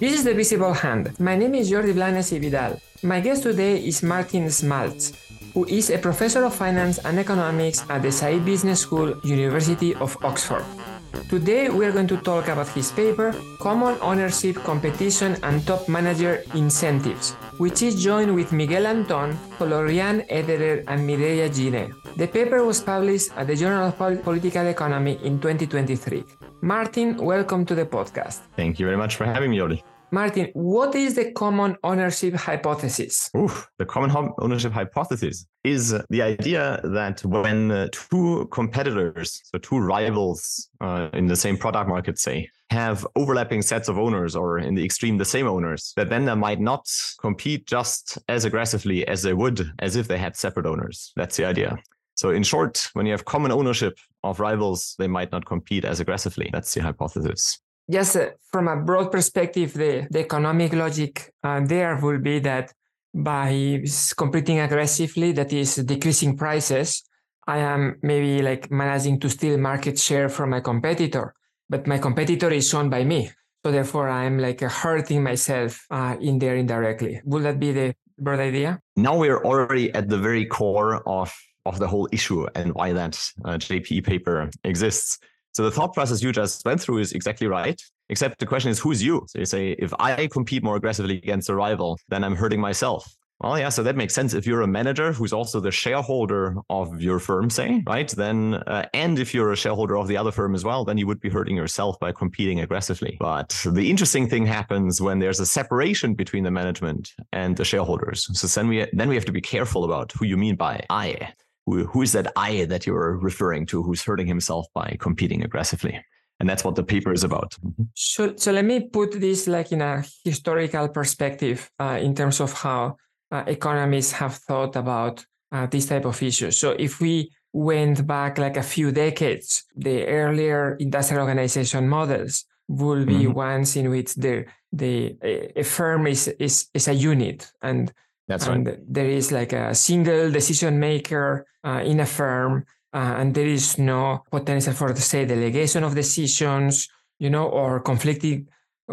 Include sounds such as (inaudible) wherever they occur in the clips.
This is The Visible Hand. My name is Jordi Blanes y Vidal. My guest today is Martin Schmalz, who is a professor of finance and economics at the Said Business School, University of Oxford. Today we are going to talk about his paper, Common Ownership, Competition and Top Manager Incentives, which is joined with Miguel Anton, Florian Ederer and Mireia Gine. The paper was published at the Journal of Political Economy in 2023. Martin, welcome to the podcast. Thank you very much for having me, Jordi. Martin, what is the common ownership hypothesis? Oof, the common ownership hypothesis is the idea that when uh, two competitors, so two rivals uh, in the same product market, say, have overlapping sets of owners or in the extreme the same owners that then they might not compete just as aggressively as they would as if they had separate owners that's the idea so in short when you have common ownership of rivals they might not compete as aggressively that's the hypothesis Yes, uh, from a broad perspective, the, the economic logic uh, there will be that by competing aggressively, that is decreasing prices, I am maybe like managing to steal market share from my competitor, but my competitor is owned by me. So therefore, I'm like hurting myself uh, in there indirectly. Would that be the broad idea? Now we're already at the very core of of the whole issue and why that uh, JPE paper exists. So the thought process you just went through is exactly right. Except the question is, who's you? So you say, if I compete more aggressively against a rival, then I'm hurting myself. Well, yeah, so that makes sense. If you're a manager who's also the shareholder of your firm, say, right, then, uh, and if you're a shareholder of the other firm as well, then you would be hurting yourself by competing aggressively. But the interesting thing happens when there's a separation between the management and the shareholders. So then we then we have to be careful about who you mean by I who, who is that I that you're referring to who's hurting himself by competing aggressively? And that's what the paper is about. Mm-hmm. So, so let me put this like in a historical perspective uh, in terms of how uh, economists have thought about uh, this type of issues. So if we went back like a few decades, the earlier industrial organization models will be mm-hmm. ones in which the the a firm is is is a unit and that's and right. There is like a single decision maker in a firm, uh, and there is no potential for, say, delegation of decisions, you know, or conflicting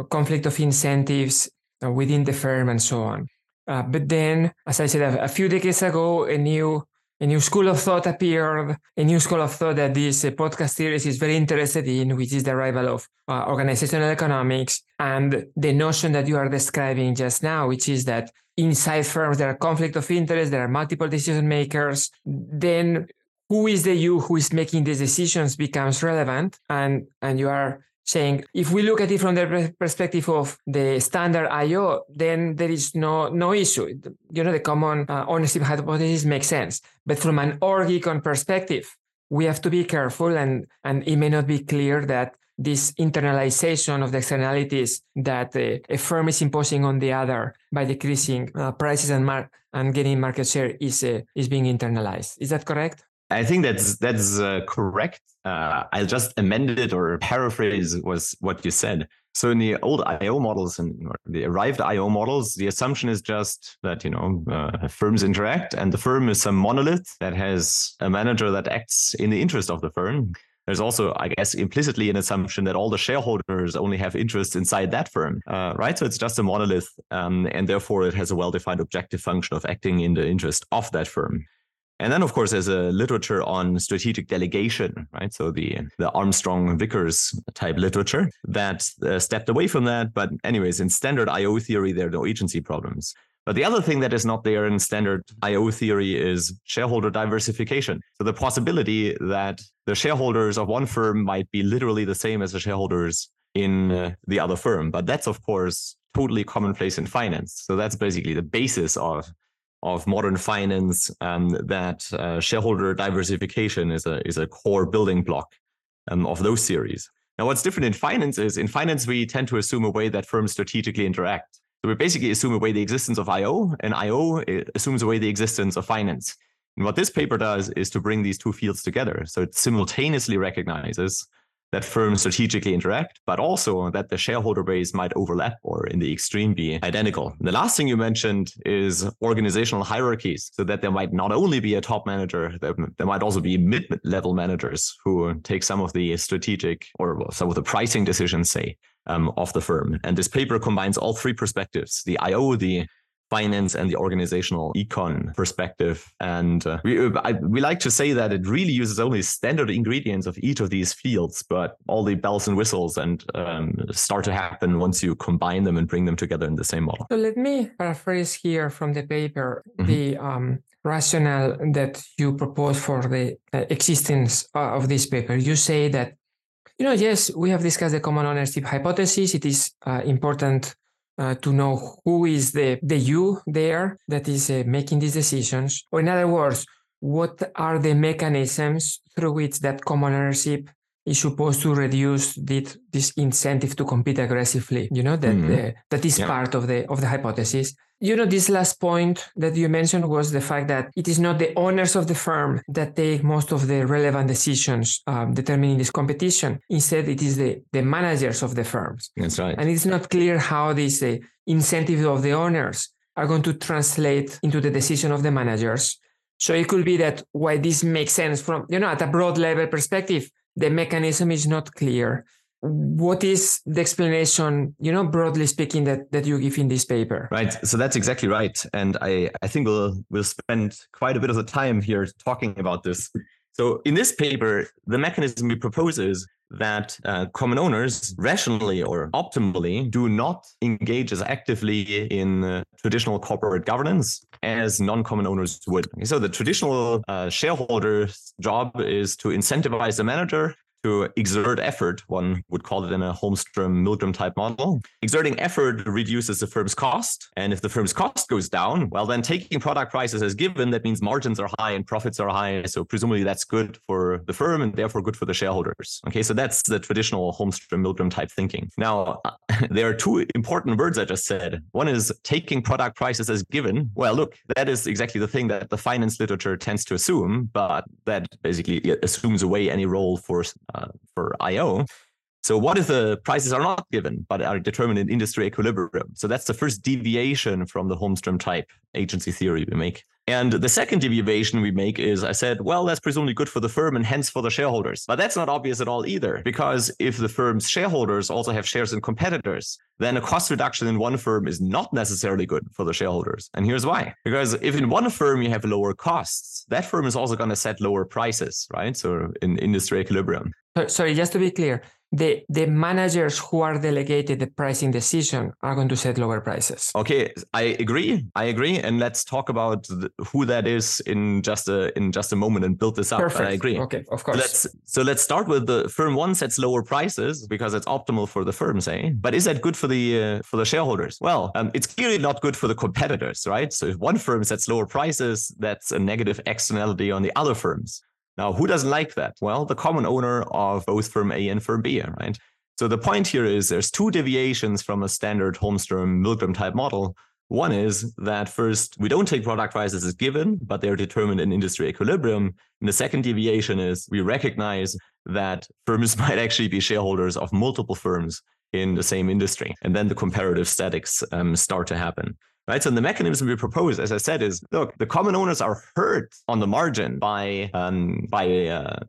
conflict of incentives uh, within the firm and so on. Uh, but then, as I said, a, a few decades ago, a new a new school of thought appeared, a new school of thought that this uh, podcast series is very interested in, which is the arrival of uh, organizational economics and the notion that you are describing just now, which is that inside firms there are conflict of interest, there are multiple decision makers. Then who is the you who is making these decisions becomes relevant, and and you are saying if we look at it from the perspective of the standard IO, then there is no no issue. You know, the common uh, ownership hypothesis makes sense. But from an org-econ perspective, we have to be careful, and and it may not be clear that this internalization of the externalities that uh, a firm is imposing on the other by decreasing uh, prices and mar- and getting market share is uh, is being internalized. Is that correct? I think that's that's uh, correct. Uh, I'll just amend it or paraphrase was what you said. So in the old IO models and the arrived IO models, the assumption is just that you know uh, firms interact, and the firm is some monolith that has a manager that acts in the interest of the firm. There's also, I guess, implicitly an assumption that all the shareholders only have interests inside that firm, uh, right? So it's just a monolith, um, and therefore it has a well-defined objective function of acting in the interest of that firm. And then, of course, there's a literature on strategic delegation, right? So the the Armstrong Vickers type literature that uh, stepped away from that. But anyways, in standard IO theory, there are no agency problems. But the other thing that is not there in standard IO theory is shareholder diversification. So the possibility that the shareholders of one firm might be literally the same as the shareholders in uh, the other firm. But that's, of course, totally commonplace in finance. So that's basically the basis of of modern finance um, that uh, shareholder diversification is a is a core building block um, of those theories. Now, what's different in finance is in finance we tend to assume a way that firms strategically interact. So we basically assume away the existence of IO, and IO assumes away the existence of finance. And what this paper does is to bring these two fields together. So it simultaneously recognizes that firms strategically interact, but also that the shareholder base might overlap or in the extreme be identical. The last thing you mentioned is organizational hierarchies, so that there might not only be a top manager, there, there might also be mid-level managers who take some of the strategic or some of the pricing decisions, say, um, of the firm. And this paper combines all three perspectives: the IO, the finance and the organizational econ perspective. And uh, we, uh, I, we like to say that it really uses only standard ingredients of each of these fields, but all the bells and whistles and um, start to happen once you combine them and bring them together in the same model. So let me paraphrase here from the paper mm-hmm. the um, rationale that you propose for the existence uh, of this paper. You say that you know, yes, we have discussed the common ownership hypothesis. It is uh, important uh, to know who is the, the you there that is uh, making these decisions. Or in other words, what are the mechanisms through which that common ownership is supposed to reduce the, this incentive to compete aggressively. You know that mm-hmm. that is yeah. part of the of the hypothesis. You know, this last point that you mentioned was the fact that it is not the owners of the firm that take most of the relevant decisions um, determining this competition. Instead, it is the, the managers of the firms. That's right. And it's not clear how these uh, incentives of the owners are going to translate into the decision of the managers. So it could be that why this makes sense from, you know, at a broad level perspective, the mechanism is not clear what is the explanation you know broadly speaking that that you give in this paper? Right. So that's exactly right. And i i think we'll we'll spend quite a bit of the time here talking about this. So in this paper the mechanism we propose is that uh, common owners rationally or optimally do not engage as actively in uh, traditional corporate governance as non-common owners would. So the traditional uh, shareholder's job is to incentivize the manager to exert effort, one would call it in a Holmstrom Milgrom type model. Exerting effort reduces the firm's cost. And if the firm's cost goes down, well, then taking product prices as given, that means margins are high and profits are high. So presumably that's good for the firm and therefore good for the shareholders. Okay, so that's the traditional Holmstrom Milgrom type thinking. Now, (laughs) there are two important words I just said. One is taking product prices as given. Well, look, that is exactly the thing that the finance literature tends to assume, but that basically assumes away any role for Uh, for IO. So what if the prices are not given, but are determined in industry equilibrium? So that's the first deviation from the Holmstrom type agency theory we make. And the second deviation we make is I said, well, that's presumably good for the firm and hence for the shareholders. But that's not obvious at all either, because if the firm's shareholders also have shares in competitors, then a cost reduction in one firm is not necessarily good for the shareholders. And here's why. Because if in one firm you have lower costs, that firm is also going to set lower prices, right? So in industry equilibrium. Sorry, just to be clear, the the managers who are delegated the pricing decision are going to set lower prices. Okay, I agree. I agree, and let's talk about the, who that is in just a in just a moment and build this up. Perfect. I agree. Okay, of course. Let's so let's start with the firm one sets lower prices because it's optimal for the firm, say. But is that good for the uh, for the shareholders? Well, um, it's clearly not good for the competitors, right? So if one firm sets lower prices, that's a negative externality on the other firms. Now, who doesn't like that? Well, the common owner of both firm A and firm B, right? So the point here is there's two deviations from a standard Holmstrom Milgrom type model. One is that first, we don't take product prices as given, but they're determined in industry equilibrium. And the second deviation is we recognize that firms (laughs) might actually be shareholders of multiple firms in the same industry. And then the comparative statics um, start to happen right? So the mechanism we propose, as I said, is look, the common owners are hurt on the margin by um, by uh,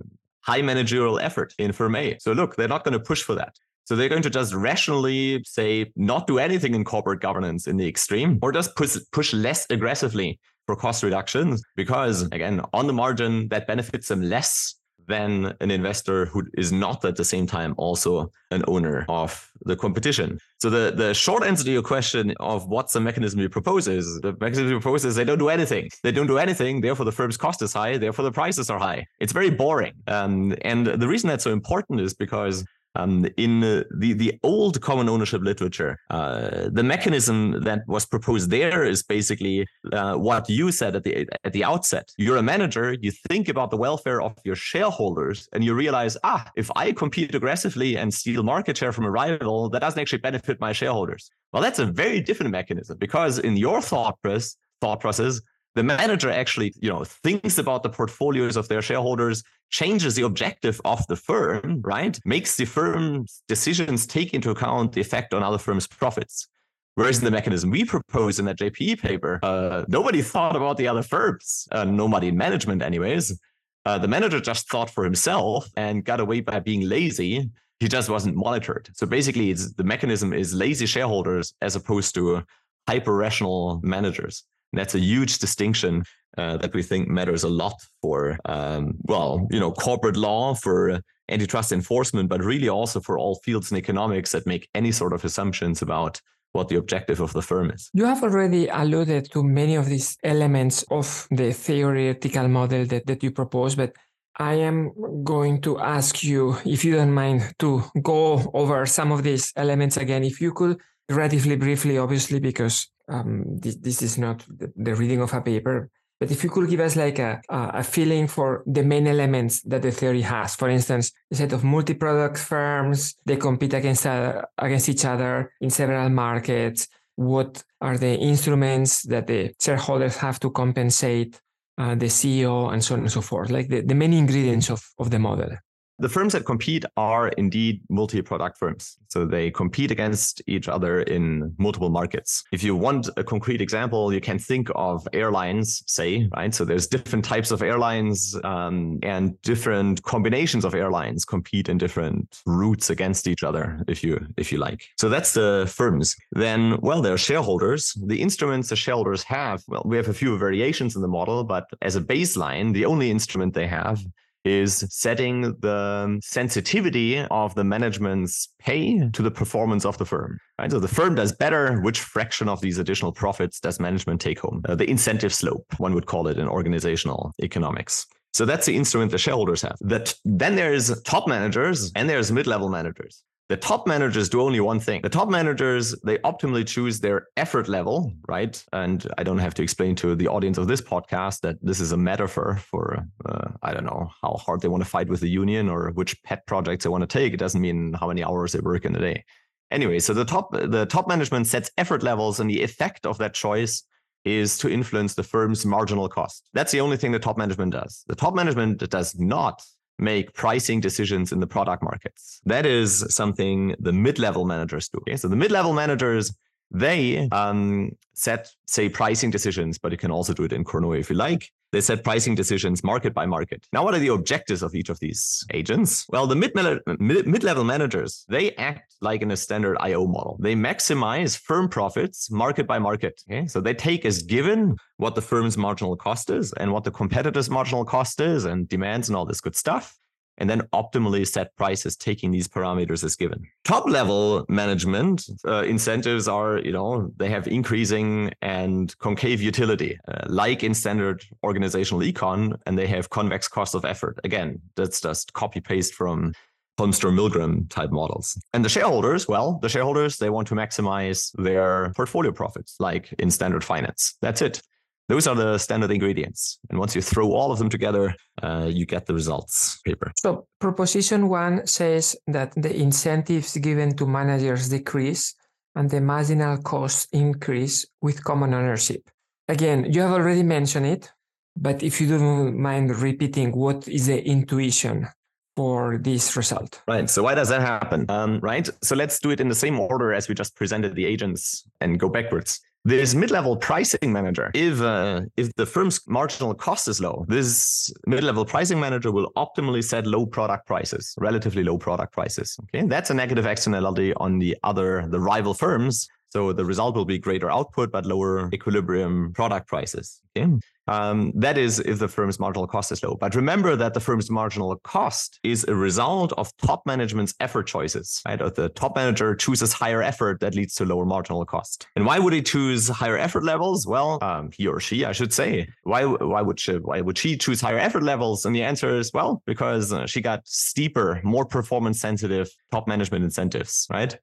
high managerial effort in firm A. So look, they're not going to push for that. So they're going to just rationally say not do anything in corporate governance in the extreme, or just push push less aggressively for cost reductions because again on the margin that benefits them less than an investor who is not at the same time also an owner of the competition. So the, the short answer to your question of what's the mechanism you propose is the mechanism you propose is they don't do anything. They don't do anything. Therefore, the firm's cost is high. Therefore, the prices are high. It's very boring. Um, and the reason that's so important is because um, in uh, the the old common ownership literature, uh, the mechanism that was proposed there is basically uh, what you said at the at the outset. You're a manager. You think about the welfare of your shareholders, and you realize, ah, if I compete aggressively and steal market share from a rival, that doesn't actually benefit my shareholders. Well, that's a very different mechanism because in your thought process, thought process, the manager actually, you know, thinks about the portfolios of their shareholders, changes the objective of the firm, right? Makes the firm's decisions take into account the effect on other firms' profits. Whereas in the mechanism we propose in that JPE paper, uh, nobody thought about the other firms, uh, nobody in management, anyways. Uh, the manager just thought for himself and got away by being lazy. He just wasn't monitored. So basically, the mechanism is lazy shareholders as opposed to hyper rational managers. That's a huge distinction uh, that we think matters a lot for, um, well, you know, corporate law, for antitrust enforcement, but really also for all fields in economics that make any sort of assumptions about what the objective of the firm is. You have already alluded to many of these elements of the theoretical model that, that you propose, but I am going to ask you, if you don't mind, to go over some of these elements again. If you could relatively briefly, obviously, because um, this, this is not the, reading of a paper, but if you could give us like a, a feeling for the main elements that the theory has, for instance, the set of multi-product firms, they compete against, uh, against each other in several markets. What are the instruments that the shareholders have to compensate uh, the CEO and so on and so forth, like the, the main ingredients of, of the model? The firms that compete are indeed multi product firms. So they compete against each other in multiple markets. If you want a concrete example, you can think of airlines, say, right? So there's different types of airlines um, and different combinations of airlines compete in different routes against each other, if you if you like. So that's the firms. Then, well, there are shareholders. The instruments the shareholders have, well, we have a few variations in the model, but as a baseline, the only instrument they have is setting the sensitivity of the management's pay to the performance of the firm. Right? So the firm does better. Which fraction of these additional profits does management take home? Uh, the incentive slope, one would call it in organizational economics. So that's the instrument the shareholders have. That then there's top managers and there's mid-level managers. The top managers do only one thing. The top managers, they optimally choose their effort level, right? And I don't have to explain to the audience of this podcast that this is a metaphor for, uh, I don't know, how hard they want to fight with the union or which pet projects they want to take. It doesn't mean how many hours they work in a day. Anyway, so the top the top management sets effort levels and the effect of that choice is to influence the firm's marginal cost. That's the only thing the top management does. The top management does not make pricing decisions in the product markets. That is something the mid-level managers do. Okay? So the mid-level managers they um, set, say, pricing decisions, but you can also do it in Cournot if you like. They set pricing decisions market by market. Now, what are the objectives of each of these agents? Well, the mid mid-level managers, they act like in a standard IO model. They maximize firm profits market by market. Okay? So they take as given what the firm's marginal cost is and what the competitor's marginal cost is and demands and all this good stuff and then optimally set prices taking these parameters as given. Top level management uh, incentives are, you know, they have increasing and concave utility, uh, like in standard organizational econ, and they have convex cost of effort. Again, that's just copy paste from Holmstrom Milgrom type models. And the shareholders, well, the shareholders, they want to maximize their portfolio profits, like in standard finance. That's it. Those are the standard ingredients. And once you throw all of them together, uh, you get the results paper. So, proposition one says that the incentives given to managers decrease and the marginal costs increase with common ownership. Again, you have already mentioned it, but if you don't mind repeating, what is the intuition for this result? Right. So why does that happen? Um, right. So let's do it in the same order as we just presented the agents and go backwards. This mid-level pricing manager, if uh, if the firm's marginal cost is low, this mid-level pricing manager will optimally set low product prices, relatively low product prices. Okay, that's a negative externality on the other the rival firms. So the result will be greater output but lower equilibrium product prices. Okay. Um, that is if the firm's marginal cost is low. But remember that the firm's marginal cost is a result of top management's effort choices. Right? If the top manager chooses higher effort, that leads to lower marginal cost. And why would he choose higher effort levels? Well, um, he or she, I should say. Why? Why would she? Why would she choose higher effort levels? And the answer is well, because uh, she got steeper, more performance sensitive top management incentives. Right?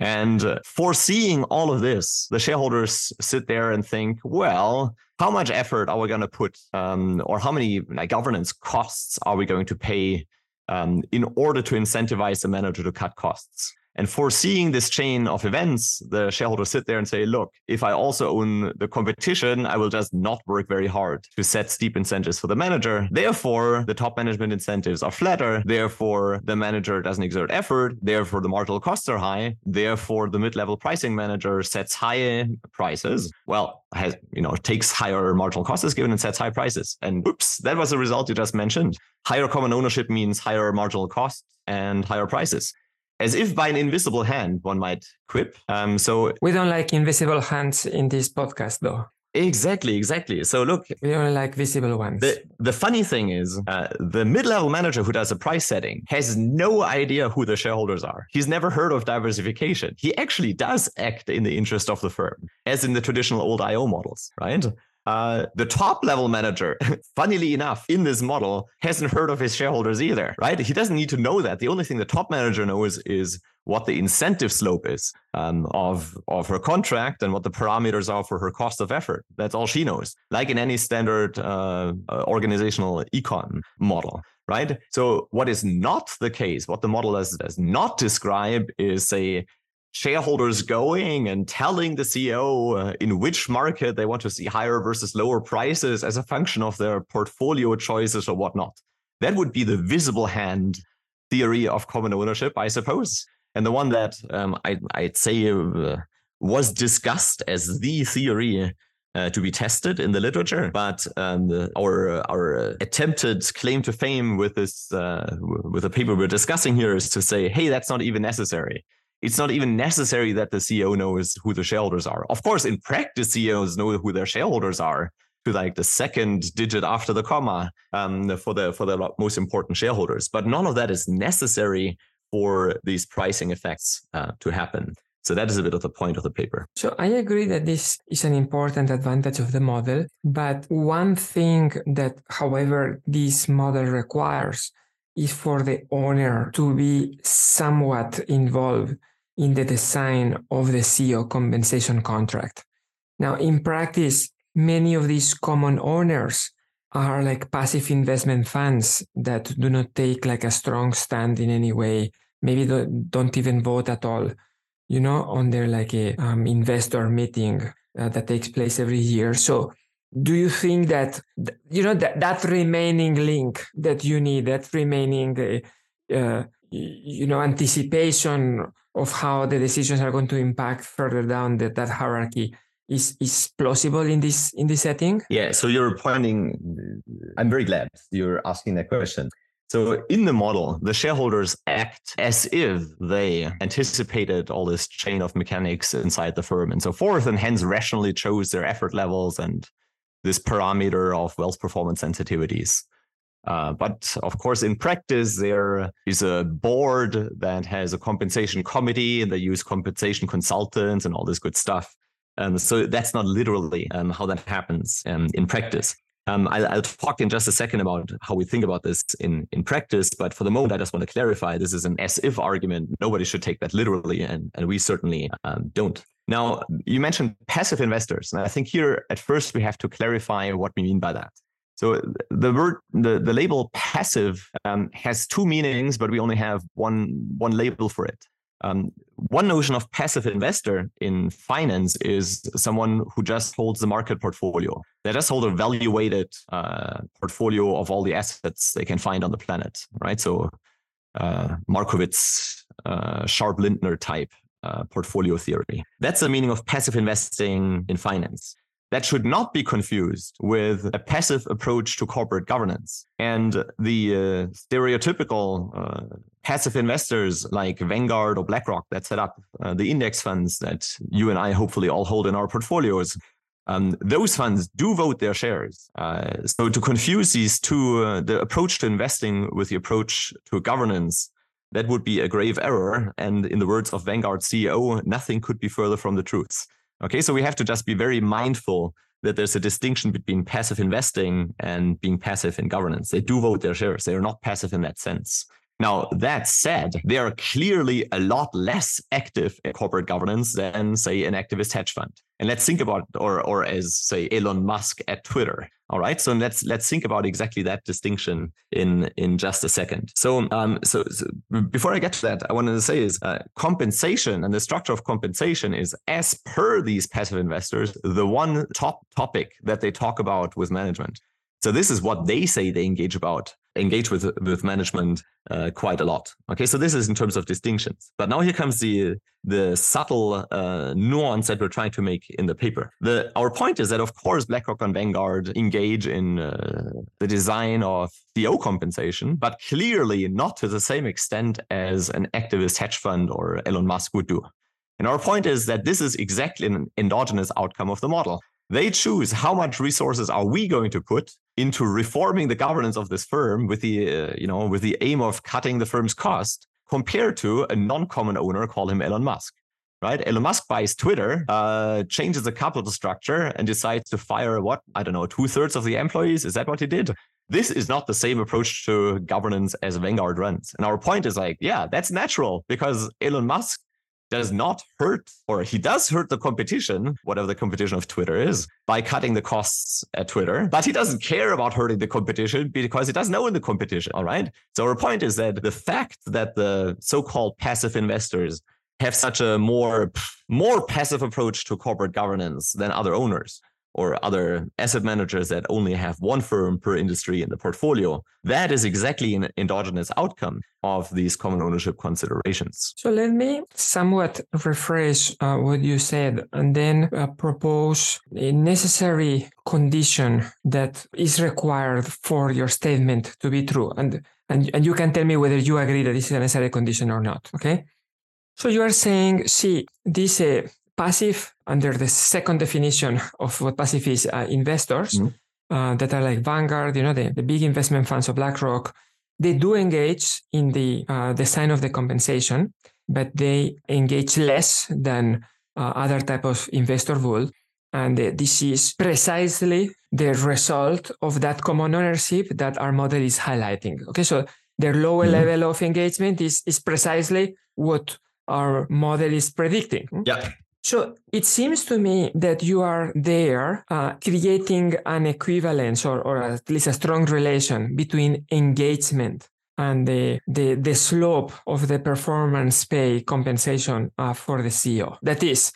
And foreseeing all of this, the shareholders sit there and think, well, how much effort are we going to put, um, or how many like, governance costs are we going to pay um, in order to incentivize the manager to cut costs? And foreseeing this chain of events, the shareholders sit there and say, look, if I also own the competition, I will just not work very hard to set steep incentives for the manager. Therefore, the top management incentives are flatter. Therefore, the manager doesn't exert effort. Therefore, the marginal costs are high. Therefore, the mid-level pricing manager sets high prices. Well, has, you know, takes higher marginal costs given and sets high prices. And oops, that was the result you just mentioned. Higher common ownership means higher marginal costs and higher prices as if by an invisible hand, one might quip. Um, so we don't like invisible hands in this podcast, though. Exactly, exactly. So look, we only like visible ones. The, the funny thing is, uh, the mid-level manager who does the price setting has no idea who the shareholders are. He's never heard of diversification. He actually does act in the interest of the firm, as in the traditional old IO models, right? Uh, the top level manager, (laughs) funnily enough, in this model, hasn't heard of his shareholders either, right? He doesn't need to know that. The only thing the top manager knows is what the incentive slope is um, of, of her contract and what the parameters are for her cost of effort. That's all she knows, like in any standard uh, uh organizational econ model right? So what is not the case, what the model does, does not describe is say shareholders going and telling the CEO uh, in which market they want to see higher versus lower prices as a function of their portfolio choices or whatnot. That would be the visible hand theory of common ownership, I suppose. And the one that um, I, would say uh, was discussed as the theory uh, to be tested in the literature. But um, the, our our attempted claim to fame with this uh, with the paper we're discussing here is to say, hey, that's not even necessary it's not even necessary that the CEO knows who the shareholders are. Of course, in practice, CEOs know who their shareholders are to like the second digit after the comma um, for the for the most important shareholders. But none of that is necessary for these pricing effects uh, to happen. So that is a bit of the point of the paper. So I agree that this is an important advantage of the model. But one thing that, however, this model requires is for the owner to be somewhat involved in the design of the CEO compensation contract. Now, in practice, many of these common owners are like passive investment funds that do not take like a strong stand in any way, maybe don't even vote at all, you know, on their like a um, investor meeting uh, that takes place every year. So do you think that you know that, that remaining link that you need that remaining uh, you know anticipation of how the decisions are going to impact further down the, that hierarchy. Is is plausible in this in this setting? Yeah so you're pointing i'm very glad you're asking that question. So in the model, the shareholders act as if they anticipated all this chain of mechanics inside the firm and so forth, and hence rationally chose their effort levels and this parameter of wealth performance sensitivities. Uh, but of course, in practice, there is a board that has a compensation committee and they use compensation consultants and all this good stuff. Um, so that's not literally um, how that happens um, in practice. Um, I'll, I'll, talk in just a second about how we think about this in, in practice. But for the moment, I just want to clarify this is an as if argument. Nobody should take that literally, and, and we certainly um, don't. Now, you mentioned passive investors. And I think here at first we have to clarify what we mean by that. So the word, the, the label passive um, has two meanings, but we only have one, one label for it. Um, one notion of passive investor in finance is someone who just holds the market portfolio. They just hold a value weighted uh, portfolio of all the assets they can find on the planet, right? So uh, Markowitz, uh, Sharpe Lintner type uh, portfolio theory. That's the meaning of passive investing in finance. That should not be confused with a passive approach to corporate governance. And the uh, stereotypical uh, passive investors like Vanguard or BlackRock that set up uh, the index funds that you and I hopefully all hold in our portfolios, um, those funds do vote their shares. Uh, so to confuse these two, uh, the approach to investing with the approach to governance that would be a grave error. And in the words of Vanguard CEO, nothing could be further from the truth. Okay, so we have to just be very mindful that there's a distinction between passive investing and being passive in governance. They do vote their shares, they are not passive in that sense. Now, that said, they are clearly a lot less active in corporate governance than, say, an activist hedge fund. And let's think about, or, or as, say, Elon Musk at Twitter. All right. So let's let's think about exactly that distinction in in just a second. So um so, so before I get to that, I wanted to say is uh, compensation and the structure of compensation is as per these passive investors the one top topic that they talk about with management. So this is what they say they engage about, engage with with management uh, quite a lot. Okay, so this is in terms of distinctions. But now here comes the the subtle uh, nuance that we're trying to make in the paper. The our point is that of course BlackRock and Vanguard engage in uh, the design of CEO compensation, but clearly not to the same extent as an activist hedge fund or Elon Musk would do. And our point is that this is exactly an endogenous outcome of the model. They choose how much resources are we going to put into reforming the governance of this firm with the uh, you know with the aim of cutting the firm's cost compared to a non-common owner call him Elon Musk right? Elon Musk buys Twitter uh, changes the capital structure and decides to fire what I don't know two-thirds of the employees? Is that what he did? This is not the same approach to governance as Vanguard runs. And our point is like yeah that's natural because Elon Musk does not hurt, or he does hurt the competition, whatever the competition of Twitter is, by cutting the costs at Twitter. But he doesn't care about hurting the competition because he doesn't own the competition. All right. So our point is that the fact that the so-called passive investors have such a more more passive approach to corporate governance than other owners or other asset managers that only have one firm per industry in the portfolio. That is exactly an endogenous outcome of these common ownership considerations. So let me somewhat rephrase uh, what you said and then uh, propose a necessary condition that is required for your statement to be true. And, and, and you can tell me whether you agree that this is a necessary condition or not. Okay. So you are saying, see, this uh, passive under the second definition of what passive is uh, investors mm-hmm. uh, that are like Vanguard, you know, the, the big investment funds of BlackRock, they do engage in the uh, design of the compensation, but they engage less than uh, other type of investor would. And this is precisely the result of that common ownership that our model is highlighting. Okay, so their lower mm-hmm. level of engagement is, is precisely what our model is predicting. Yeah. So it seems to me that you are there uh, creating an equivalence or, or at least a strong relation between engagement and the, the, the slope of the performance pay compensation uh, for the CEO. That is,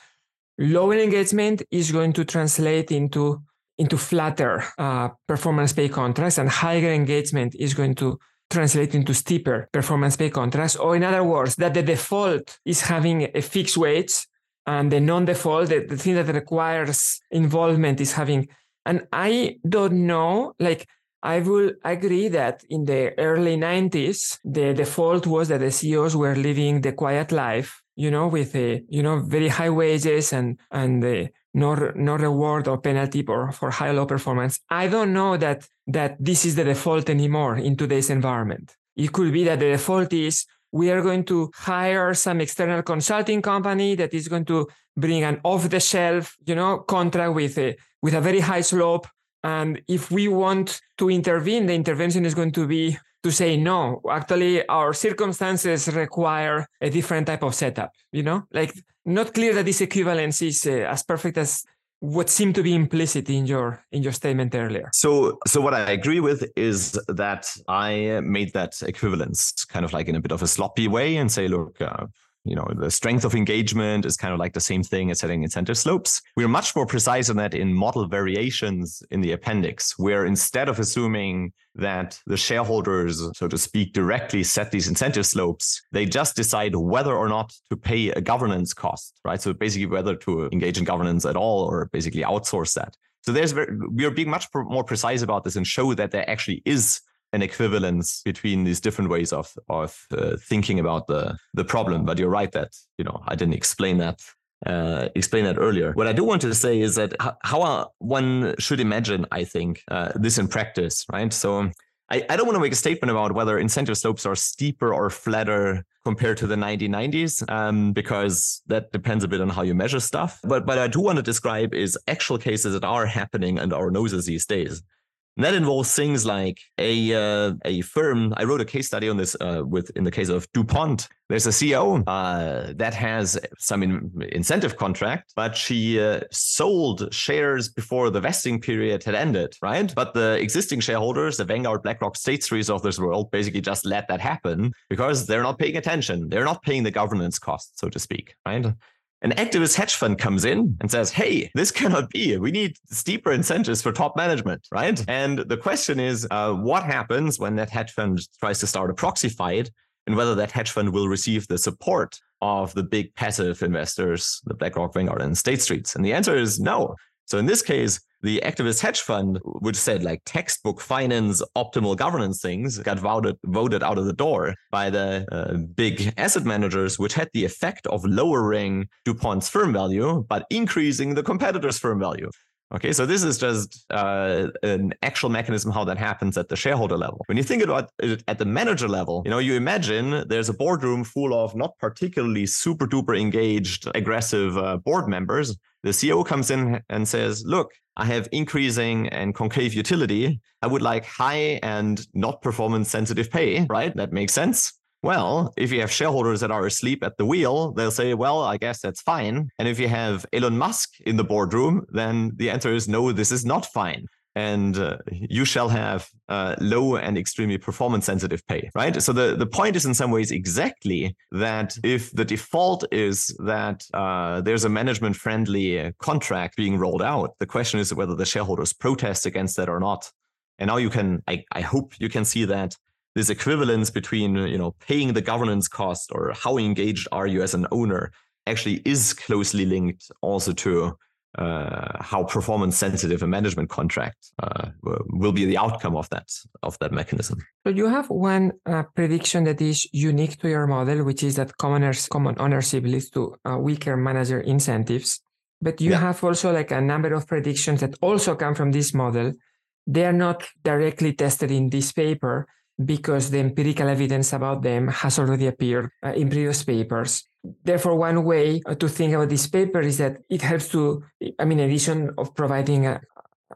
lower engagement is going to translate into, into flatter uh, performance pay contracts, and higher engagement is going to translate into steeper performance pay contracts. Or in other words, that the default is having a fixed wage and the non-default, the, the thing that requires involvement is having. And I don't know, like I will agree that in the early 90s, the default was that the CEOs were living the quiet life, you know, with a, you know, very high wages and and uh, no no reward or penalty for, for high low performance. I don't know that that this is the default anymore in today's environment. It could be that the default is we are going to hire some external consulting company that is going to bring an off the shelf you know contract with a with a very high slope. And if we want to intervene the intervention is going to be to say no. Actually our circumstances require a different type of setup you know? Like not clear that this equivalence is uh, as perfect as what seemed to be implicit in your in your statement earlier? So so what i agree with is that i made that equivalence kind of like in a bit of a sloppy way and say look uh, you know the strength of engagement is kind of like the same thing as setting incentive slopes. We're much more precise on that in model variations in the appendix where instead of assuming that the shareholders so to speak directly set these incentive slopes they just decide whether or not to pay a governance cost right? So basically whether to engage in governance at all or basically outsource that. So there's very, we are being much more precise about this and show that there actually is an equivalence between these different ways of of uh, thinking about the the problem. But you're right that you know I didn't explain that uh, explain that earlier. What I do want to say is that how one should imagine, I think, uh, this in practice, right? So I, I don't want to make a statement about whether incentive slopes are steeper or flatter compared to the 1990s, um, because that depends a bit on how you measure stuff. But what I do want to describe is actual cases that are happening under our noses these days. And that involves things like a uh, a firm. I wrote a case study on this uh, with in the case of DuPont. There's a CEO uh, that has some in, incentive contract, but she uh, sold shares before the vesting period had ended, right? But the existing shareholders, the Vanguard, BlackRock, State Streets of this world, basically just let that happen because they're not paying attention. They're not paying the governance cost, so to speak, right? An activist hedge fund comes in and says, Hey, this cannot be. We need steeper incentives for top management, right? And the question is, uh, what happens when that hedge fund tries to start a proxy fight and whether that hedge fund will receive the support of the big passive investors, the BlackRock, Vanguard, and State Streets? And the answer is no. So in this case, the activist hedge fund, which said like textbook finance, optimal governance things, got voted voted out of the door by the uh, big asset managers, which had the effect of lowering DuPont's firm value, but increasing the competitor's firm value. Okay, so this is just uh, an actual mechanism how that happens at the shareholder level. When you think about it at the manager level, you know, you imagine there's a boardroom full of not particularly super duper engaged, aggressive uh, board members. The CEO comes in and says, "Look, I have increasing and concave utility. I would like high and not performance sensitive pay." Right? That makes sense. Well, if you have shareholders that are asleep at the wheel, they'll say, well, I guess that's fine. And if you have Elon Musk in the boardroom, then the answer is no, this is not fine. And uh, you shall have uh, low and extremely performance sensitive pay, right? So the, the point is in some ways exactly that if the default is that uh, there's a management friendly contract being rolled out, the question is whether the shareholders protest against that or not. And now you can, I, I hope you can see that this equivalence between you know paying the governance cost or how engaged are you as an owner actually is closely linked also to uh, how performance sensitive a management contract uh, will be the outcome of that of that mechanism. So you have one uh, prediction that is unique to your model, which is that common, common ownership leads to uh, weaker manager incentives. But you yeah. have also like a number of predictions that also come from this model. They are not directly tested in this paper, because the empirical evidence about them has already appeared uh, in previous papers. Therefore, one way uh, to think about this paper is that it helps to, I mean, in addition of providing a,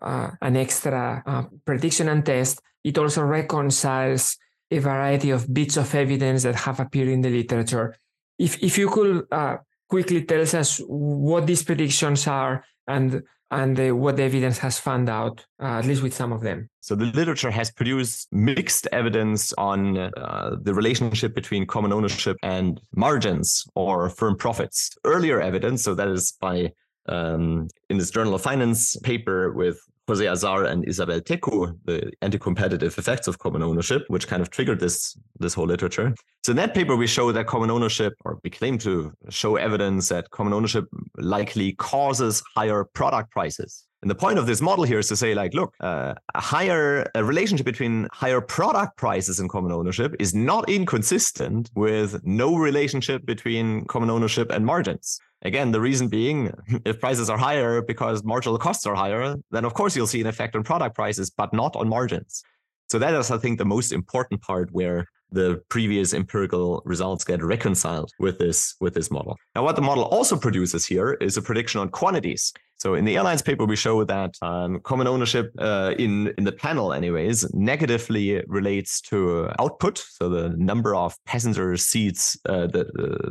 an extra uh, prediction and test, it also reconciles a variety of bits of evidence that have appeared in the literature. If, if you could uh, quickly tell us what these predictions are and and uh, what the evidence has found out, uh, at least with some of them. So the literature has produced mixed evidence on uh, the relationship between common ownership and margins or firm profits. Earlier evidence, so that is by um, in this Journal of Finance paper with Jose Azar and Isabel Tecu, the anti-competitive effects of common ownership, which kind of triggered this this whole literature. So in that paper, we show that common ownership, or we claim to show evidence that common ownership likely causes higher product prices. And the point of this model here is to say, like, look, uh, a higher a relationship between higher product prices and common ownership is not inconsistent with no relationship between common ownership and margins. Again, the reason being, (laughs) if prices are higher because marginal costs are higher, then of course you'll see an effect on product prices, but not on margins. So that is, I think, the most important part where the previous empirical results get reconciled with this with this model. Now, what the model also produces here is a prediction on quantities. So in the airlines paper, we show that um, common ownership uh, in in the panel, anyways, negatively relates to output. So the number of passenger seats, uh, the,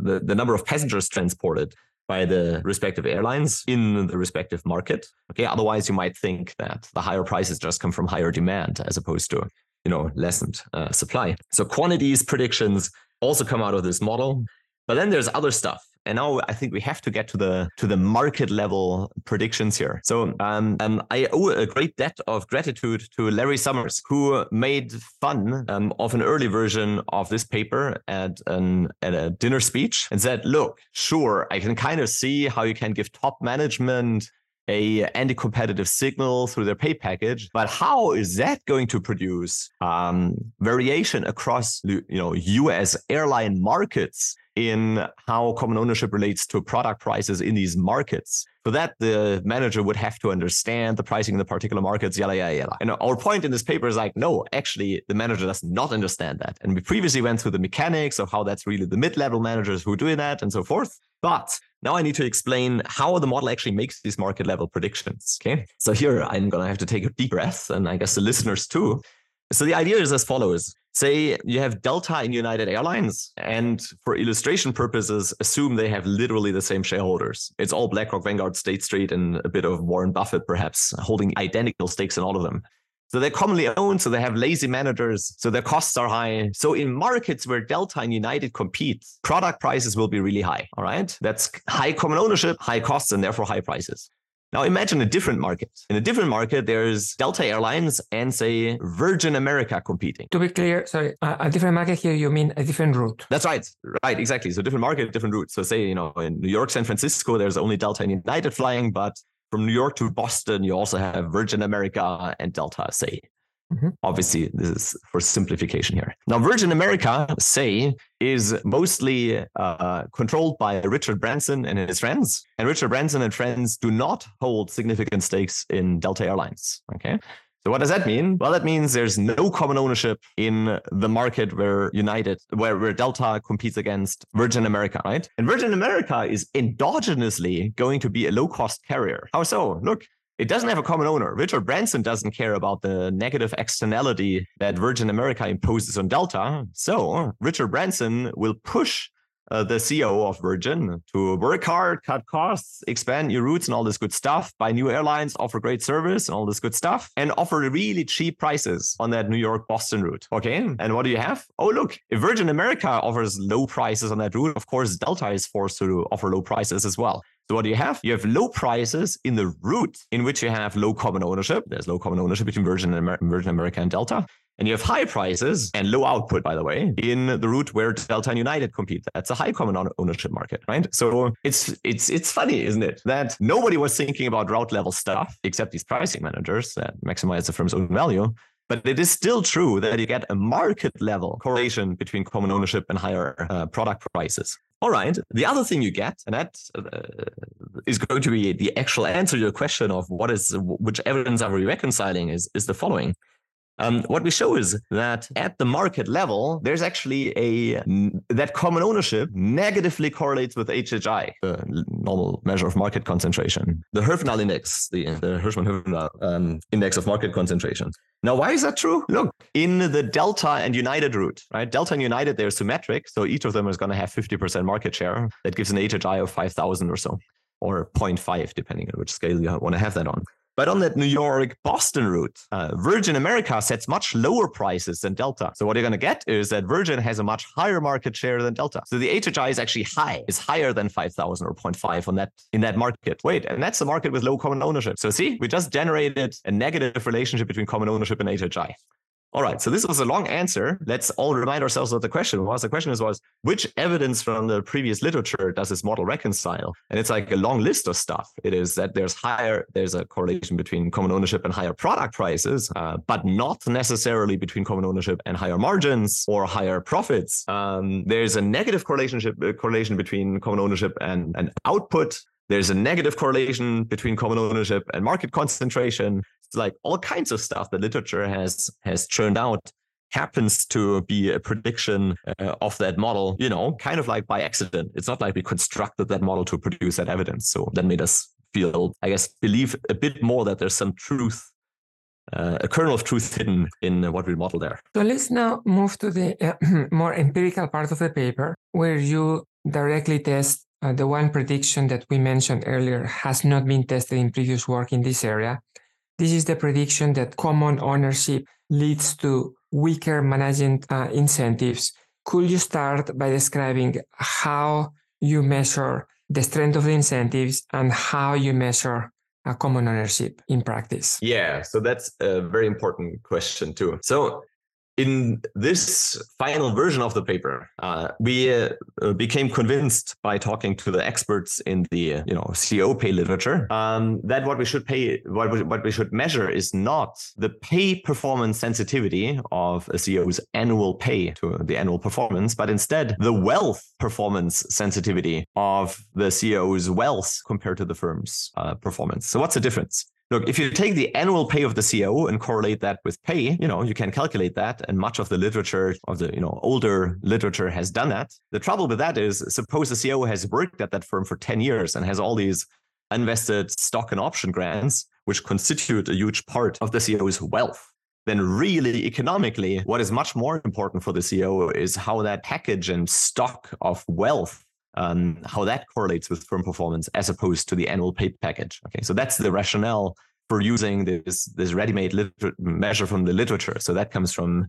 the the number of passengers transported by the respective airlines in the respective market. Okay, otherwise you might think that the higher prices just come from higher demand as opposed to you know lessened uh, supply. So quantities predictions also come out of this model. But then there's other stuff. And now I think we have to get to the to the market level predictions here. So um, um, I owe a great debt of gratitude to Larry Summers, who made fun um, of an early version of this paper at an at a dinner speech and said, "Look, sure, I can kind of see how you can give top management." A anti-competitive signal through their pay package but how is that going to produce um, variation across you know us airline markets in how common ownership relates to product prices in these markets. For that, the manager would have to understand the pricing in the particular markets, yada, yada, yada. And our point in this paper is like, no, actually, the manager does not understand that. And we previously went through the mechanics of how that's really the mid level managers who are doing that and so forth. But now I need to explain how the model actually makes these market level predictions. Okay. So here I'm going to have to take a deep breath, and I guess the listeners too. So the idea is as follows. Say you have Delta and United Airlines, and for illustration purposes, assume they have literally the same shareholders. It's all BlackRock, Vanguard, State Street, and a bit of Warren Buffett, perhaps, holding identical stakes in all of them. So they're commonly owned, so they have lazy managers, so their costs are high. So in markets where Delta and United compete, product prices will be really high. All right. That's high common ownership, high costs, and therefore high prices. Now imagine a different market. In a different market, there's Delta Airlines and say Virgin America competing. To be clear, sorry, a different market here, you mean a different route? That's right. Right, exactly. So different market, different routes. So say, you know, in New York, San Francisco, there's only Delta and United flying, but from New York to Boston, you also have Virgin America and Delta, say. Mm-hmm. Obviously, this is for simplification here. Now, Virgin America, say, is mostly uh, controlled by Richard Branson and his friends. And Richard Branson and friends do not hold significant stakes in Delta Airlines. Okay. So what does that mean? Well, that means there's no common ownership in the market where United, where, where Delta competes against Virgin America, right? And Virgin America is endogenously going to be a low cost carrier. How so? Look, it doesn't have a common owner. Richard Branson doesn't care about the negative externality that Virgin America imposes on Delta. So Richard Branson will push uh, the CEO of Virgin to work hard, cut costs, expand your routes and all this good stuff, buy new airlines, offer great service and all this good stuff, and offer really cheap prices on that New York Boston route. Okay. And what do you have? Oh, look, if Virgin America offers low prices on that route, of course, Delta is forced to offer low prices as well. So what do you have? You have low prices in the route in which you have low common ownership. There's low common ownership between Virgin, Amer- Virgin America and Delta. And you have high prices and low output, by the way, in the route where Delta and United compete. That's a high common ownership market, right? So it's it's it's funny, isn't it, that nobody was thinking about route level stuff except these pricing managers that maximize the firm's own value. But it is still true that you get a market level correlation between common ownership and higher uh, product prices. All right. The other thing you get, and that uh, is going to be the actual answer to your question of what is which evidence are we reconciling is is the following. Um, what we show is that at the market level, there's actually a that common ownership negatively correlates with HHI, the normal measure of market concentration, the Herfindahl index, the, the Hirschman-Herfindahl um, index of market concentration. Now, why is that true? Look, in the Delta and United route, right? Delta and United, they're symmetric, so each of them is going to have 50% market share. That gives an HHI of 5,000 or so, or 0.5, depending on which scale you want to have that on. But on that New York Boston route, uh, Virgin America sets much lower prices than Delta. So what you're going to get is that Virgin has a much higher market share than Delta. So the HHI is actually high, is higher than 5,000 or 0.5 on that in that market. Wait, and that's a market with low common ownership. So see, we just generated a negative relationship between common ownership and HHI. All right, so this was a long answer. Let's all remind ourselves what the question was. The question is, was which evidence from the previous literature does this model reconcile? And it's like a long list of stuff. It is that there's higher, there's a correlation between common ownership and higher product prices, uh, but not necessarily between common ownership and higher margins or higher profits. Um, there's a negative correlation correlation between common ownership and, and output. There's a negative correlation between common ownership and market concentration It's like all kinds of stuff that literature has has churned out happens to be a prediction uh, of that model, you know, kind of like by accident. It's not like we constructed that model to produce that evidence. So that made us feel, I guess, believe a bit more that there's some truth, uh, a kernel of truth hidden in what we model there. So let's now move to the uh, (clears throat) more empirical part of the paper where you directly test uh, the one prediction that we mentioned earlier has not been tested in previous work in this area this is the prediction that common ownership leads to weaker management uh, incentives. Could you start by describing how you measure the strength of the incentives and how you measure a common ownership in practice? Yeah, so that's a very important question too. So in this final version of the paper, uh, we uh, became convinced by talking to the experts in the you know CEO pay literature um, that what we should pay, what we, what we should measure is not the pay performance sensitivity of a CEO's annual pay to the annual performance, but instead the wealth performance sensitivity of the CEO's wealth compared to the firm's uh, performance. So what's the difference? Look, if you take the annual pay of the CEO and correlate that with pay, you know, you can calculate that. And much of the literature of the, you know, older literature has done that. The trouble with that is suppose the CEO has worked at that firm for 10 years and has all these invested stock and option grants, which constitute a huge part of the CEO's wealth. Then, really, economically, what is much more important for the CEO is how that package and stock of wealth um, how that correlates with firm performance as opposed to the annual pay package. Okay, so that's the rationale for using this this ready-made liter- measure from the literature. So that comes from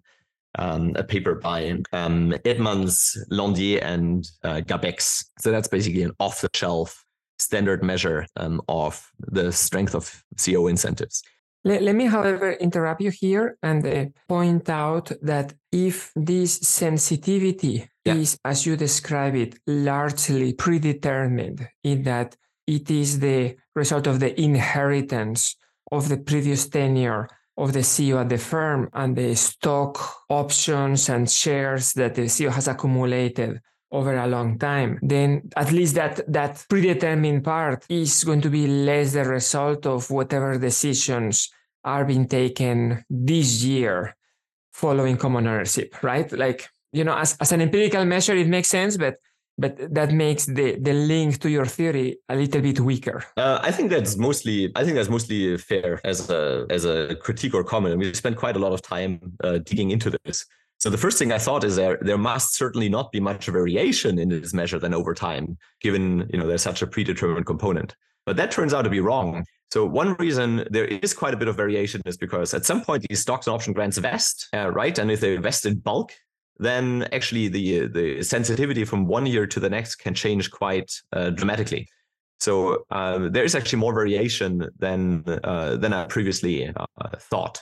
um, a paper by um, Edmans, Landier, and uh, Gabaix. So that's basically an off-the-shelf standard measure um, of the strength of CEO incentives. Let, let me, however, interrupt you here and uh, point out that if this sensitivity yeah. is, as you describe it, largely predetermined in that it is the result of the inheritance of the previous tenure of the CEO at the firm and the stock options and shares that the CEO has accumulated over a long time, then at least that that predetermined part is going to be less the result of whatever decisions are being taken this year following common ownership, right? Like, you know, as, as an empirical measure, it makes sense, but but that makes the the link to your theory a little bit weaker. Uh, I think that's mostly I think that's mostly fair as a as a critique or comment. And we spent quite a lot of time uh, digging into this. So the first thing I thought is there there must certainly not be much variation in this measure than over time, given you know there's such a predetermined component. But that turns out to be wrong. So one reason there is quite a bit of variation is because at some point these stocks and option grants vest, uh, right? And if they vest in bulk, then actually the the sensitivity from one year to the next can change quite uh, dramatically. So uh, there is actually more variation than uh, than I previously uh, thought.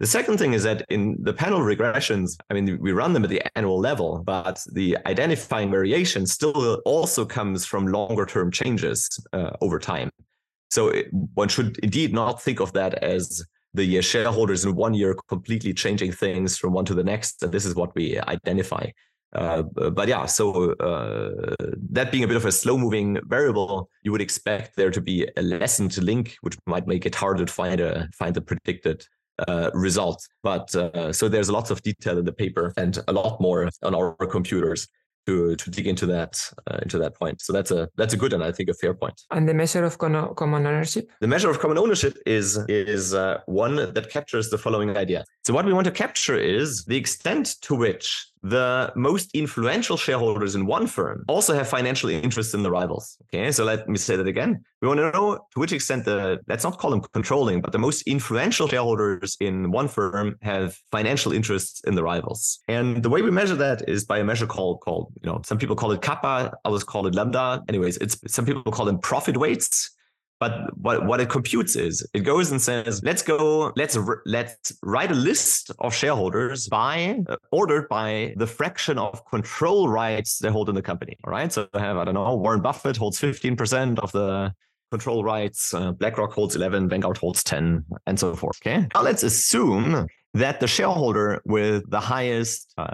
The second thing is that in the panel regressions, I mean, we run them at the annual level, but the identifying variation still also comes from longer term changes uh, over time. So it, one should indeed not think of that as the shareholders in one year completely changing things from one to the next. And this is what we identify. Uh, but yeah, so uh, that being a bit of a slow moving variable, you would expect there to be a lessened link, which might make it harder to find a find the predicted uh, result. But uh, so there's lots of detail in the paper and a lot more on our computers to to dig into that uh, into that point. So that's a that's a good and I think a fair point. And the measure of common ownership. The measure of common ownership is is uh, one that captures the following idea. So what we want to capture is the extent to which the most influential shareholders in one firm also have financial interests in the rivals. Okay, so let me say that again. We want to know to which extent the let's not call them controlling, but the most influential shareholders in one firm have financial interests in the rivals. And the way we measure that is by a measure called called you know some people call it kappa, others call it lambda. Anyways, it's some people call them profit weights. But what, what it computes is it goes and says, let's go, let's let's write a list of shareholders by uh, ordered by the fraction of control rights they hold in the company. All right. So I have, I don't know, Warren Buffett holds 15% of the control rights, uh, BlackRock holds 11, Vanguard holds 10, and so forth. Okay. Now let's assume that the shareholder with the highest uh,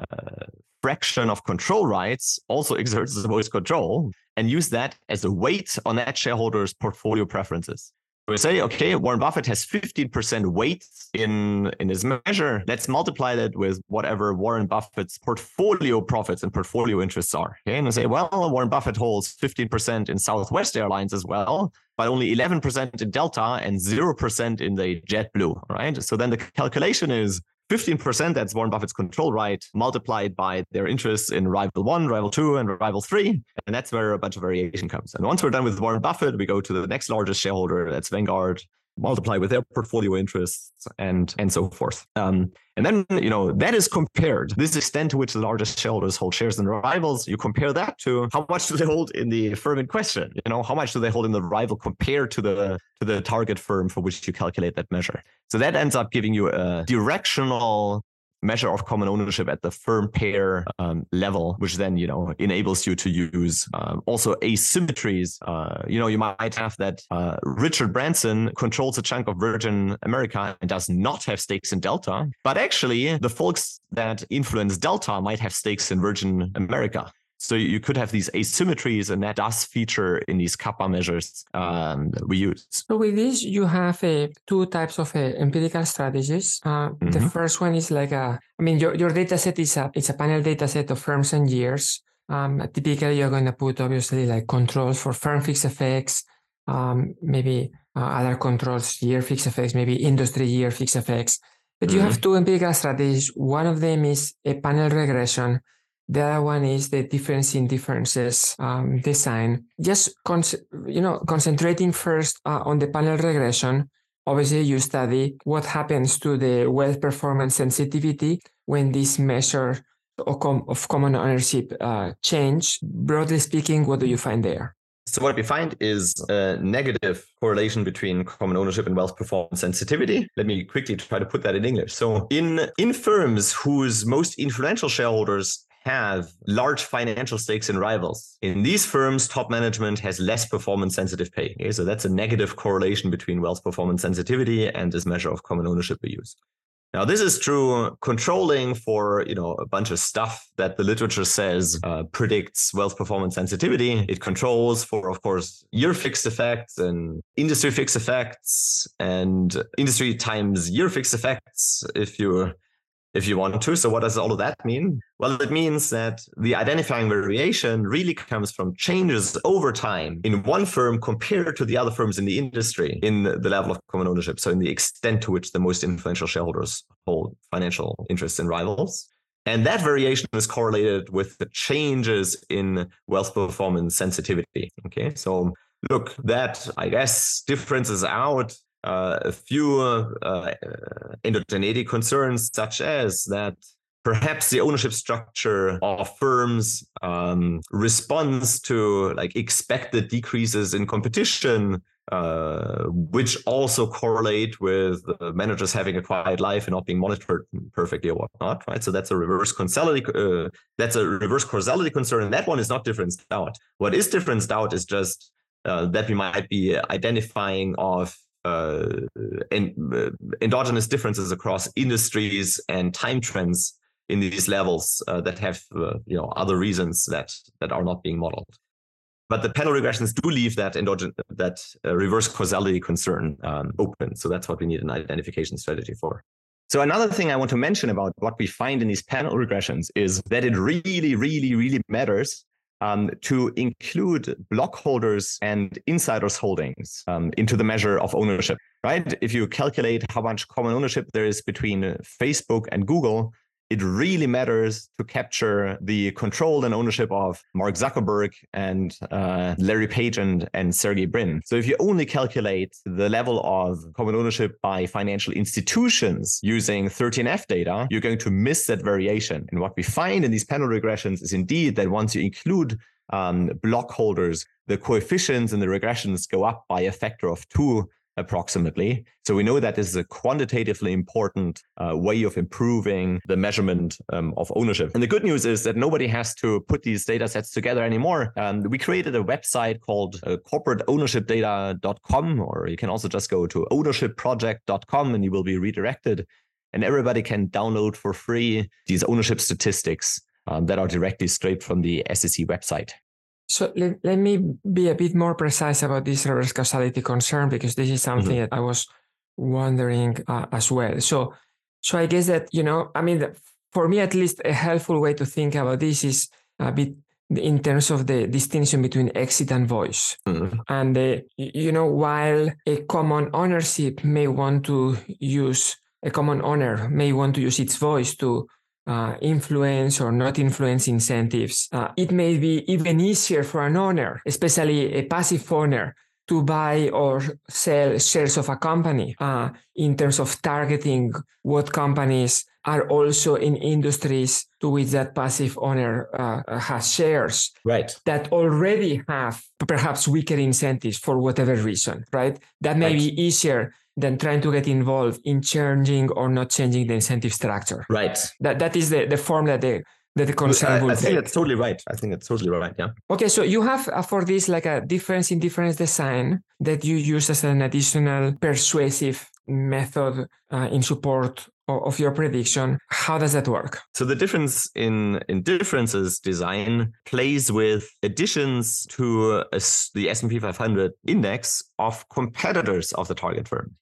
fraction of control rights also (laughs) exerts the most control and use that as a weight on that shareholder's portfolio preferences. We say, okay, Warren Buffett has 15% weight in, in his measure. Let's multiply that with whatever Warren Buffett's portfolio profits and portfolio interests are. Okay. And we say, well, Warren Buffett holds 15% in Southwest Airlines as well, but only 11% in Delta and 0% in the JetBlue. Right. So then the calculation is 15%, that's Warren Buffett's control right, multiplied by their interests in rival one, rival two, and rival three. And that's where a bunch of variation comes. And once we're done with Warren Buffett, we go to the next largest shareholder, that's Vanguard, multiply with their portfolio interests and and so forth. Um, and then you know that is compared this extent to which the largest shareholders hold shares in rivals. You compare that to how much do they hold in the firm in question? You know how much do they hold in the rival compared to the to the target firm for which you calculate that measure. So that ends up giving you a directional measure of common ownership at the firm pair um, level, which then you know enables you to use um, also asymmetries. Uh, you know, you might have that uh, Richard Branson controls a chunk of Virgin America and does not have stakes in Delta, but actually the folks that influence Delta might have stakes in Virgin America. So you could have these asymmetries, and that does feature in these kappa measures um, that we use. So with this, you have uh, two types of uh, empirical strategies. Uh, mm-hmm. The first one is like a, I mean, your, your data set is a, it's a panel data set of firms and years. Um, typically, you're going to put obviously like controls for firm fixed effects, um, maybe uh, other controls, year fixed effects, maybe industry year fixed effects. But mm-hmm. you have two empirical strategies. One of them is a panel regression the other one is the difference in differences um, design. Just con- you know, concentrating first uh, on the panel regression. Obviously, you study what happens to the wealth performance sensitivity when this measure of, com- of common ownership uh, change. Broadly speaking, what do you find there? So what we find is a negative correlation between common ownership and wealth performance sensitivity. Let me quickly try to put that in English. So in in firms whose most influential shareholders have large financial stakes in rivals. In these firms, top management has less performance sensitive pay. Okay, so that's a negative correlation between wealth performance sensitivity and this measure of common ownership we use. Now, this is true controlling for you know a bunch of stuff that the literature says uh, predicts wealth performance sensitivity. It controls for, of course, year fixed effects and industry fixed effects and industry times year fixed effects. If you if you want to. So what does all of that mean? Well, it means that the identifying variation really comes from changes over time in one firm compared to the other firms in the industry in the level of common ownership. So in the extent to which the most influential shareholders hold financial interests in rivals. And that variation is correlated with the changes in wealth performance sensitivity. Okay. So look, that I guess differences out uh, a few uh, endogeneity concerns, such as that perhaps the ownership structure of firms um, responds to like expected decreases in competition uh, which also correlate with managers having a quiet life and not being monitored perfectly or whatnot, right? So that's a reverse causality. Uh, that's a reverse causality concern, and that one is not differenced out. What is differenced out is just uh, that we might be identifying of uh, uh, endogenous differences across industries and time trends in these levels uh, that have uh, you know other reasons that that are not being modeled. But the panel regressions do leave that endogenous that uh, reverse causality concern um, open. So that's what we need an identification strategy for. So another thing I want to mention about what we find in these panel regressions is that it really, really, really matters um, to include block holders and insiders holdings um, into the measure of ownership, right? If you calculate how much common ownership there is between Facebook and Google, it really matters to capture the control and ownership of Mark Zuckerberg and uh, Larry Page and, and Sergey Brin. So if you only calculate the level of common ownership by financial institutions using 13F data, you're going to miss that variation. And what we find in these panel regressions is indeed that once you include um, block holders, the coefficients and the regressions go up by a factor of two approximately. So we know that this is a quantitatively important uh, way of improving the measurement um, of ownership. And the good news is that nobody has to put these data sets together anymore. Um, we created a website called uh, corporateownershipdata.com, or you can also just go to ownershipproject.com and you will be redirected. And everybody can download for free these ownership statistics um, that are directly scraped from the SEC website. So let, let me be a bit more precise about this reverse causality concern because this is something mm-hmm. that I was wondering uh, as well. So, so I guess that you know, I mean, for me at least, a helpful way to think about this is a bit in terms of the distinction between exit and voice. Mm-hmm. And uh, you know, while a common ownership may want to use a common owner may want to use its voice to uh, influence or not influence incentives. Uh, it may be even easier for an owner, especially a passive owner, to buy or sell shares of a company uh, in terms of targeting what companies are also in industries to which that passive owner uh, has shares right that already have perhaps weaker incentives for whatever reason right that may right. be easier than trying to get involved in changing or not changing the incentive structure. Right. That that is the the form that the that the concern I, will I think take. that's totally right. I think that's totally right. Yeah. Okay, so you have uh, for this like a difference in difference design that you use as an additional persuasive method uh, in support of your prediction. How does that work? So the difference in in differences design plays with additions to a, the S&P 500 index of competitors of the target firm.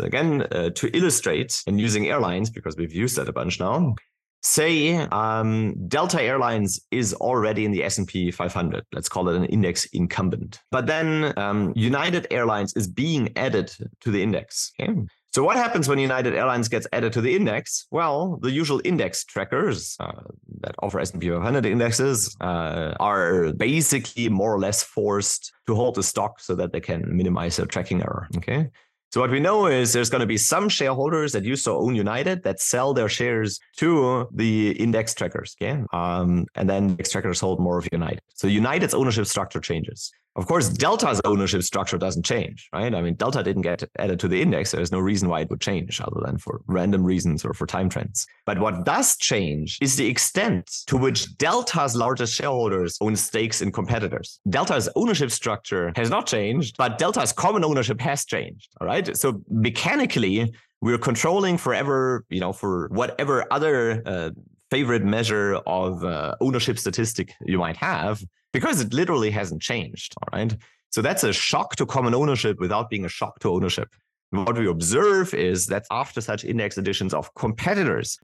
Again, uh, to illustrate and using airlines because we've used that a bunch now. Say um, Delta Airlines is already in the S&P 500. Let's call it an index incumbent. But then um, United Airlines is being added to the index. Okay? So what happens when United Airlines gets added to the index? Well, the usual index trackers uh, that offer S&P 500 indexes uh, are basically more or less forced to hold the stock so that they can minimize their tracking error. Okay. So what we know is there's going to be some shareholders that used to own United that sell their shares to the index trackers. Okay. Um, and then index trackers hold more of United. So United's ownership structure changes. Of course, Delta's ownership structure doesn't change, right? I mean, Delta didn't get added to the index. There's no reason why it would change other than for random reasons or for time trends. But what does change is the extent to which Delta's largest shareholders own stakes in competitors. Delta's ownership structure has not changed, but Delta's common ownership has changed. All right. So mechanically, we're controlling forever, you know, for whatever other uh, favorite measure of uh, ownership statistic you might have because it literally hasn't changed. All right. So that's a shock to common ownership without being a shock to ownership. What we observe is that after such index additions of competitors,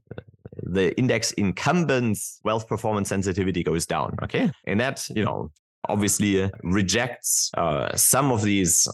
the index incumbents wealth performance sensitivity goes down. Okay. And that, you know, obviously uh, rejects uh, some of these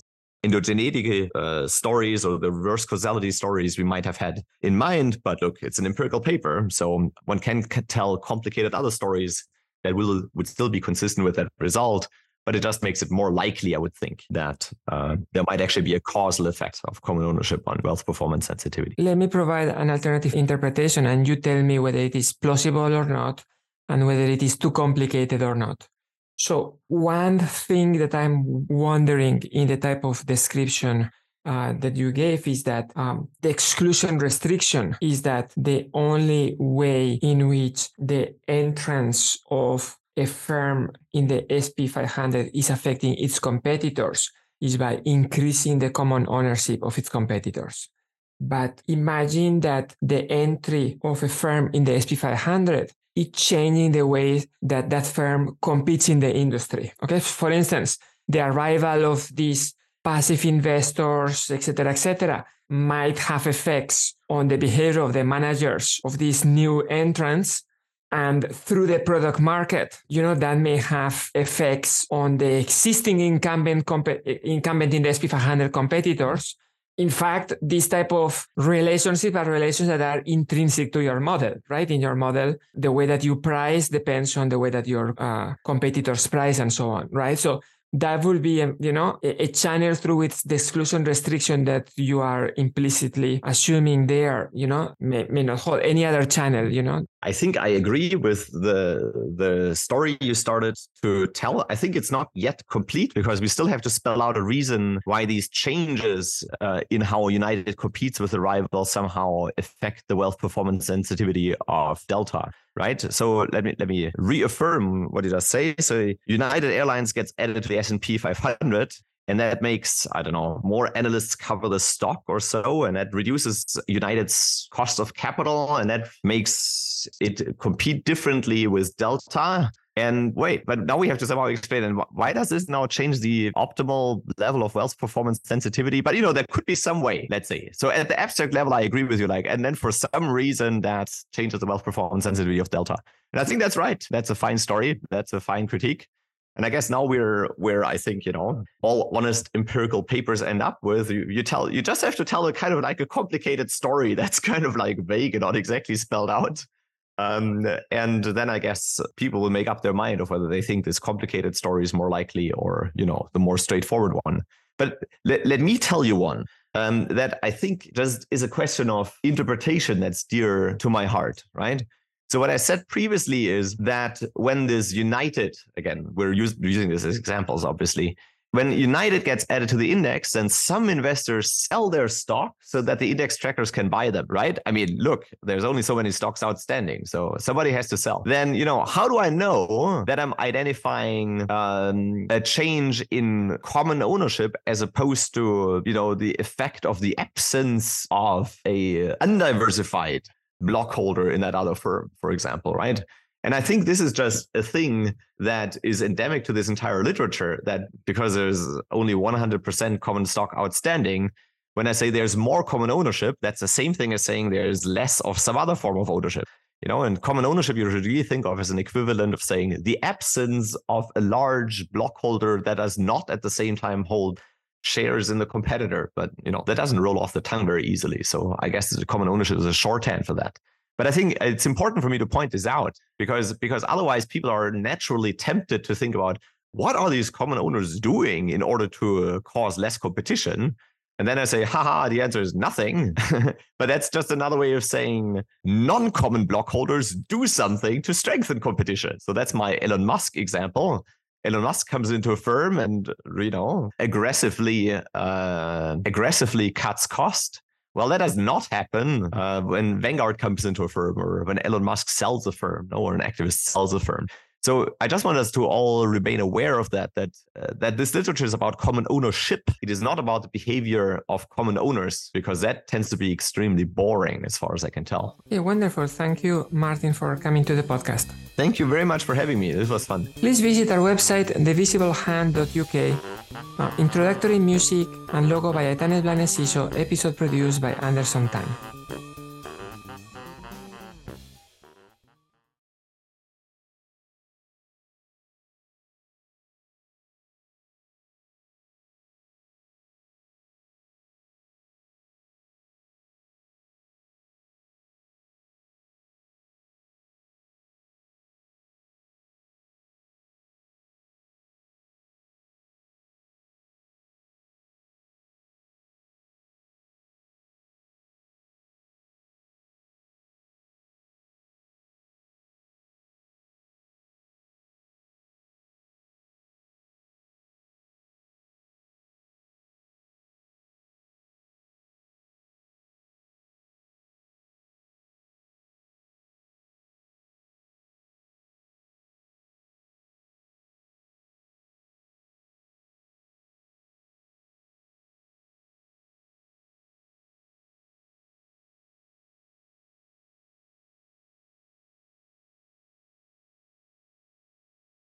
endogeneity uh, stories or the reverse causality stories we might have had in mind. But look, it's an empirical paper. So one can tell complicated other stories that will would still be consistent with that result. But it just makes it more likely, I would think, that uh, there might actually be a causal effect of common ownership on wealth performance sensitivity. Let me provide an alternative interpretation, and you tell me whether it is plausible or not, and whether it is too complicated or not. So, one thing that I'm wondering in the type of description uh, that you gave is that um, the exclusion restriction is that the only way in which the entrance of a firm in the SP 500 is affecting its competitors is by increasing the common ownership of its competitors. But imagine that the entry of a firm in the SP 500 is changing the way that that firm competes in the industry. Okay, for instance, the arrival of these passive investors, etc., etc., might have effects on the behavior of the managers of these new entrants and through the product market you know that may have effects on the existing incumbent comp- incumbent in the sp500 competitors in fact these type of relationships are relations that are intrinsic to your model right? In your model the way that you price depends on the way that your uh, competitors price and so on right? So that will be um, you know a, a, channel through which the exclusion restriction that you are implicitly assuming there you know may, may not hold any other channel you know? I think i agree with the the story you started to tell. I think it's not yet complete because we still have to spell out a reason why these changes uh, in how united competes with the rival somehow affect the wealth performance sensitivity of delta right? So let me let me reaffirm what did I say? So United Airlines gets added to the S&P 500 and that makes i don't know more analysts cover the stock or so and that reduces united's cost of capital and that makes it compete differently with delta and wait, but now we have to somehow explain and why does this now change the optimal level of wealth performance sensitivity? But you know, there could be some way, let's say. So at the abstract level, I agree with you. Like, and then for some reason that changes the wealth performance sensitivity of delta. And I think that's right. That's a fine story. That's a fine critique. And I guess now we're where I think, you know, all honest empirical papers end up with. You, you tell you just have to tell a kind of like a complicated story (laughs) that's kind of like vague and not exactly spelled out. Um, and then I guess people will make up their mind of whether they think this complicated story is more likely or, you know, the more straightforward one. But let, let me tell you one um, that I think just is a question of interpretation that's dear to my heart, right? So what I said previously is that when this united, again, we're use, using this as examples, obviously, when United gets added to the index, then some investors sell their stock so that the index trackers can buy them, right? I mean, look, there's only so many stocks outstanding. So somebody has to sell. Then, you know, how do I know that I'm identifying um, a change in common ownership as opposed to, you know, the effect of the absence of a undiversified block holder in that other firm, for example, right? And I think this is just a thing that is endemic to this entire literature that because there's only 100% common stock outstanding, when I say there's more common ownership, that's the same thing as saying there's less of some other form of ownership. You know, and common ownership you should really think of as an equivalent of saying the absence of a large block holder that does not at the same time hold shares in the competitor. But you know, that doesn't roll off the tongue very easily. So I guess the common ownership is a shorthand for that. But I think it's important for me to point this out because because otherwise people are naturally tempted to think about what are these common owners doing in order to uh, cause less competition. And then I say, haha, the answer is nothing. (laughs) but that's just another way of saying non common block holders do something to strengthen competition. So that's my Elon Musk example. Elon Musk comes into a firm and you know aggressively uh, aggressively cuts cost well, that does not happen uh, when Vanguard comes into a firm or when Elon Musk sells a firm or an activist sells a firm. So I just want us to all remain aware of that that uh, that this literature is about common ownership. It is not about the behavior of common owners because that tends to be extremely boring as far as I can tell. Yeah, wonderful. Thank you, Martin, for coming to the podcast. Thank you very much for having me. This was fun. Please visit our website, thevisiblehand.uk. Uh, introductory music and logo by Aitanes Blanes episode produced by Anderson Tan.